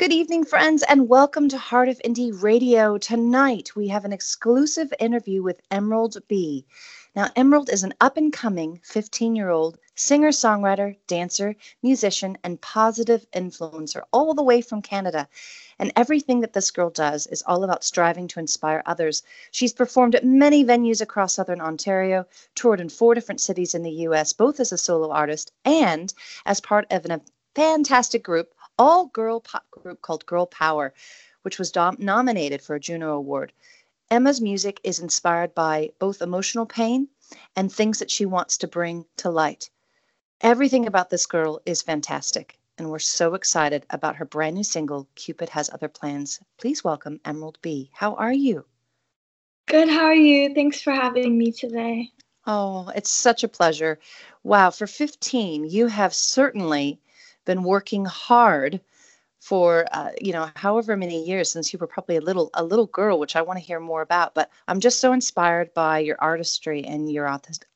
Good evening, friends, and welcome to Heart of Indie Radio. Tonight, we have an exclusive interview with Emerald B. Now, Emerald is an up and coming 15 year old singer, songwriter, dancer, musician, and positive influencer, all the way from Canada. And everything that this girl does is all about striving to inspire others. She's performed at many venues across Southern Ontario, toured in four different cities in the US, both as a solo artist and as part of a fantastic group all girl pop group called Girl Power, which was dom- nominated for a Juno Award. Emma's music is inspired by both emotional pain and things that she wants to bring to light. Everything about this girl is fantastic, and we're so excited about her brand new single, Cupid Has Other Plans. Please welcome Emerald B. How are you? Good, how are you? Thanks for having me today. Oh, it's such a pleasure. Wow, for 15, you have certainly been working hard for uh, you know however many years since you were probably a little a little girl which i want to hear more about but i'm just so inspired by your artistry and your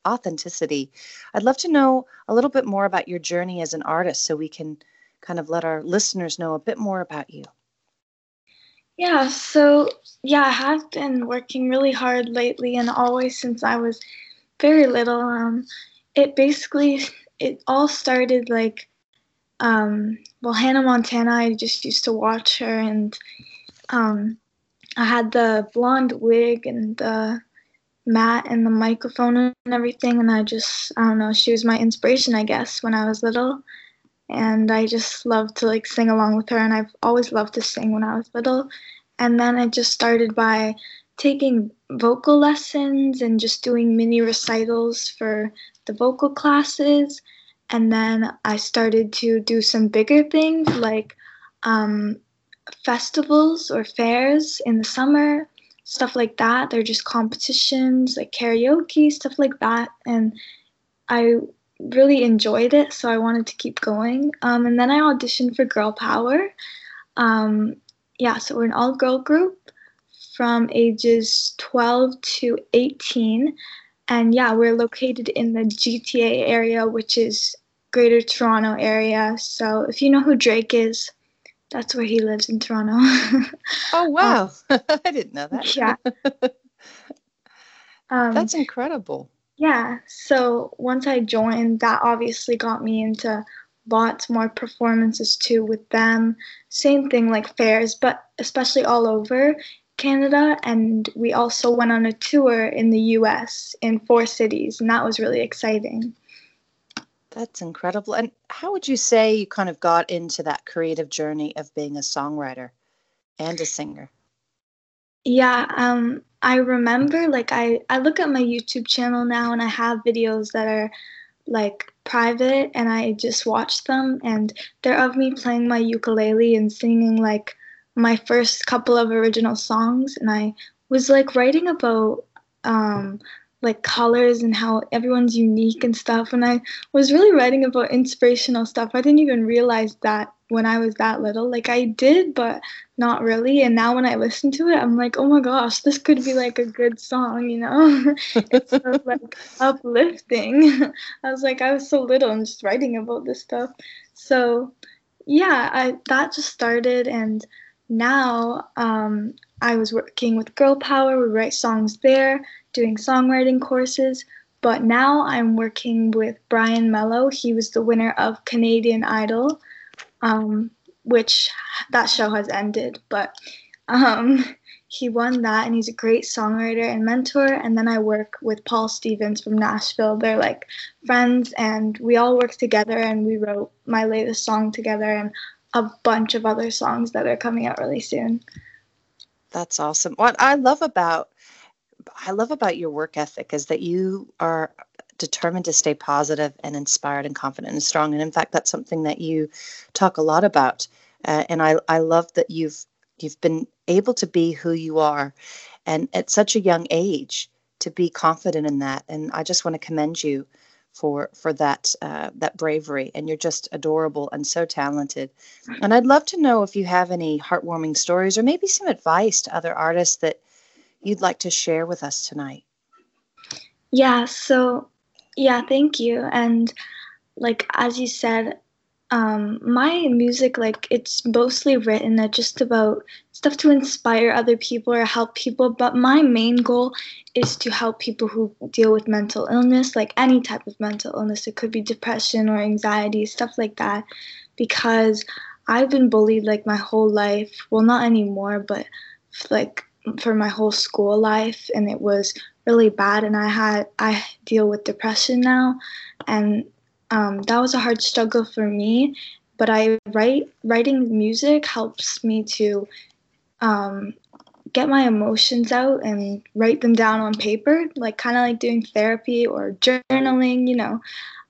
authenticity. I'd love to know a little bit more about your journey as an artist so we can kind of let our listeners know a bit more about you. Yeah so yeah i have been working really hard lately and always since i was very little um it basically it all started like um, well, Hannah Montana, I just used to watch her, and um, I had the blonde wig and the mat and the microphone and everything, and I just, I don't know, she was my inspiration, I guess, when I was little. And I just loved to like sing along with her, and I've always loved to sing when I was little. And then I just started by taking vocal lessons and just doing mini recitals for the vocal classes and then I started to do some bigger things like um, festivals or fairs in the summer, stuff like that. They're just competitions, like karaoke, stuff like that. And I really enjoyed it, so I wanted to keep going. Um, and then I auditioned for Girl Power. Um, yeah, so we're an all girl group from ages 12 to 18. And yeah, we're located in the GTA area, which is Greater Toronto area. So if you know who Drake is, that's where he lives in Toronto. oh wow, um, I didn't know that. Yeah, um, that's incredible. Yeah. So once I joined, that obviously got me into lots more performances too with them. Same thing like fairs, but especially all over. Canada, and we also went on a tour in the US in four cities, and that was really exciting. That's incredible. And how would you say you kind of got into that creative journey of being a songwriter and a singer? Yeah, um, I remember like I, I look at my YouTube channel now and I have videos that are like private and I just watch them and they're of me playing my ukulele and singing like my first couple of original songs and I was like writing about um, like colors and how everyone's unique and stuff. And I was really writing about inspirational stuff. I didn't even realize that when I was that little. Like I did, but not really. And now when I listen to it, I'm like, oh my gosh, this could be like a good song, you know? it's so like uplifting. I was like, I was so little and just writing about this stuff. So yeah, I that just started and now um, I was working with Girl Power. We write songs there doing songwriting courses, but now I'm working with Brian Melo. He was the winner of Canadian Idol, um, which that show has ended, but um, he won that and he's a great songwriter and mentor. And then I work with Paul Stevens from Nashville. They're like friends, and we all work together and we wrote my latest song together and a bunch of other songs that are coming out really soon. That's awesome. What I love about I love about your work ethic is that you are determined to stay positive and inspired and confident and strong. And in fact, that's something that you talk a lot about. Uh, and I, I love that you've you've been able to be who you are, and at such a young age to be confident in that. And I just want to commend you for for that uh, that bravery. And you're just adorable and so talented. And I'd love to know if you have any heartwarming stories or maybe some advice to other artists that you'd like to share with us tonight? Yeah, so yeah, thank you. And like as you said, um, my music, like it's mostly written at just about stuff to inspire other people or help people. But my main goal is to help people who deal with mental illness, like any type of mental illness. It could be depression or anxiety, stuff like that. Because I've been bullied like my whole life. Well, not anymore, but like for my whole school life, and it was really bad. And I had I deal with depression now, and um, that was a hard struggle for me. But I write writing music helps me to um, get my emotions out and write them down on paper, like kind of like doing therapy or journaling, you know.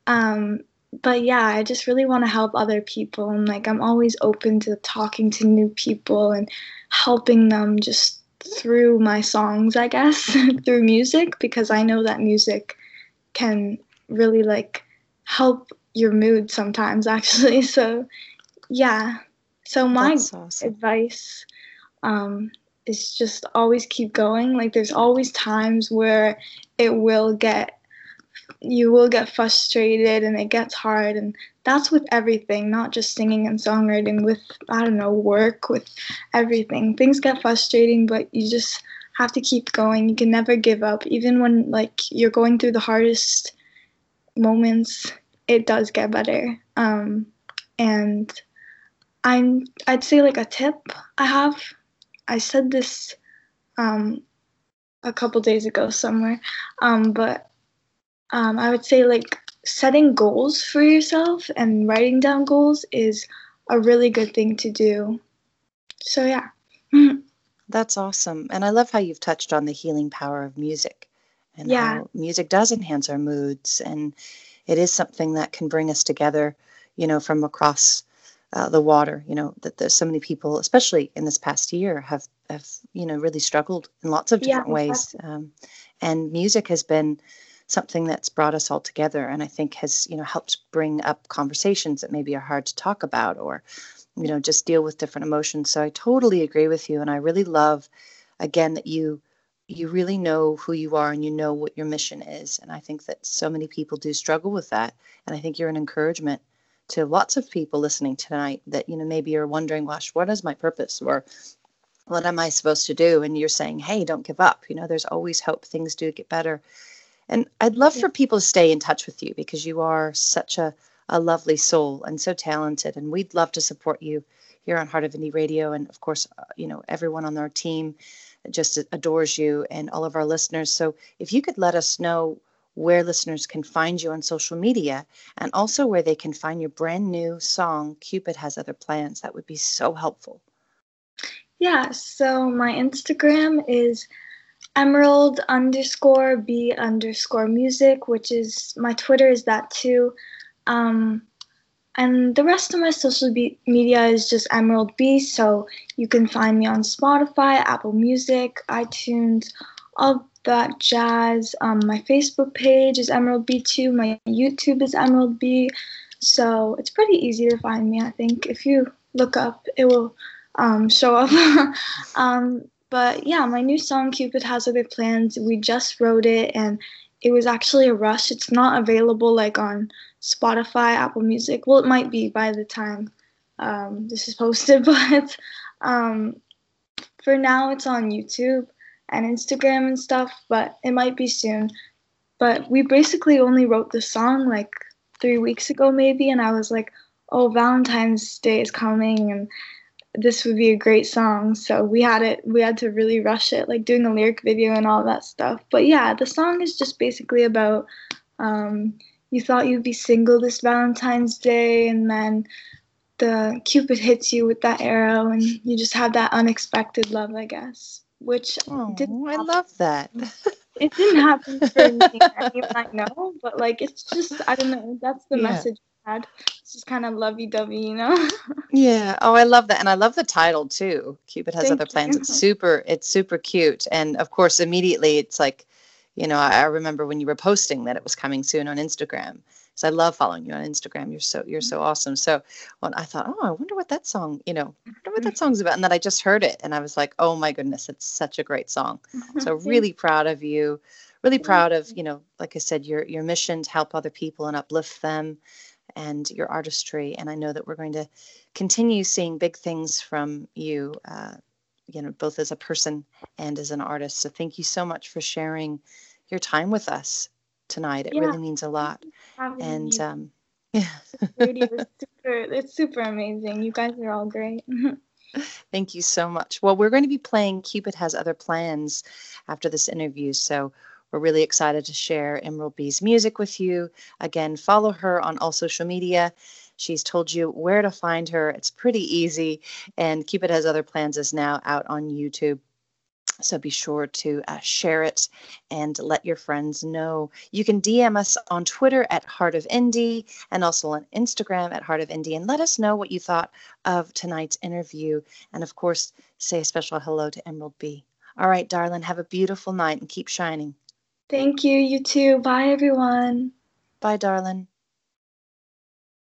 Um, but yeah, I just really want to help other people, and like I'm always open to talking to new people and helping them just through my songs, I guess, through music, because I know that music can really like help your mood sometimes actually so yeah so my awesome. advice um, is just always keep going like there's always times where it will get you will get frustrated and it gets hard and that's with everything not just singing and songwriting with i don't know work with everything things get frustrating but you just have to keep going you can never give up even when like you're going through the hardest moments it does get better. Um, and I'm I'd say like a tip I have. I said this um, a couple days ago somewhere, um, but um, I would say like setting goals for yourself and writing down goals is a really good thing to do. So yeah. That's awesome. And I love how you've touched on the healing power of music and yeah. how music does enhance our moods and it is something that can bring us together, you know, from across uh, the water. You know, that there's so many people, especially in this past year, have have you know really struggled in lots of different yeah, ways, um, and music has been something that's brought us all together, and I think has you know helped bring up conversations that maybe are hard to talk about or you know just deal with different emotions. So I totally agree with you, and I really love again that you you really know who you are and you know what your mission is. And I think that so many people do struggle with that. And I think you're an encouragement to lots of people listening tonight that, you know, maybe you're wondering, gosh, what is my purpose? Or what am I supposed to do? And you're saying, hey, don't give up. You know, there's always hope. Things do get better. And I'd love for people to stay in touch with you because you are such a, a lovely soul and so talented. And we'd love to support you here on Heart of Indie Radio. And of course, uh, you know, everyone on our team just adores you and all of our listeners. So if you could let us know where listeners can find you on social media and also where they can find your brand new song, Cupid Has Other Plans, that would be so helpful. Yeah, so my Instagram is emerald underscore b underscore music, which is my Twitter is that too. Um, and the rest of my social be- media is just Emerald B. So you can find me on Spotify, Apple Music, iTunes, all that jazz. Um, my Facebook page is Emerald B2. My YouTube is Emerald B. So it's pretty easy to find me, I think. If you look up, it will um, show up. um, but yeah, my new song, Cupid Has Other Plans, we just wrote it and it was actually a rush. It's not available like on Spotify, Apple Music. Well, it might be by the time um, this is posted, but um, for now it's on YouTube and Instagram and stuff, but it might be soon. But we basically only wrote the song like three weeks ago, maybe, and I was like, oh, Valentine's Day is coming, and this would be a great song. So we had it, we had to really rush it, like doing a lyric video and all that stuff. But yeah, the song is just basically about um, you thought you'd be single this Valentine's Day, and then the Cupid hits you with that arrow, and you just have that unexpected love, I guess. Which oh, didn't I love that. Mm. it didn't happen for me, I know, but like it's just I don't know. That's the yeah. message I had. It's just kind of lovey-dovey, you know. yeah. Oh, I love that, and I love the title too. Cupid has Thank other plans. You. It's super. It's super cute, and of course, immediately it's like you know, I, I remember when you were posting that it was coming soon on Instagram. So I love following you on Instagram. You're so you're so awesome. So when I thought, oh, I wonder what that song, you know, I wonder what that song's about. And then I just heard it and I was like, oh my goodness, it's such a great song. So really proud of you. Really proud of, you know, like I said, your your mission to help other people and uplift them. and your artistry. And I know that we're going to continue seeing big things from you, uh, you know, both as a person and as an artist. So thank you so much for sharing your time with us tonight. It yeah. really means a lot. And um, yeah, radio is super. It's super amazing. You guys are all great. Thank you so much. Well, we're going to be playing Cupid Has Other Plans after this interview. So we're really excited to share Emerald B's music with you. Again, follow her on all social media. She's told you where to find her. It's pretty easy. And Cupid Has Other Plans is now out on YouTube. So be sure to uh, share it and let your friends know. You can DM us on Twitter at Heart of Indie and also on Instagram at Heart of Indie and let us know what you thought of tonight's interview. And of course, say a special hello to Emerald B. All right, darling, have a beautiful night and keep shining. Thank you. You too. Bye, everyone. Bye, darling.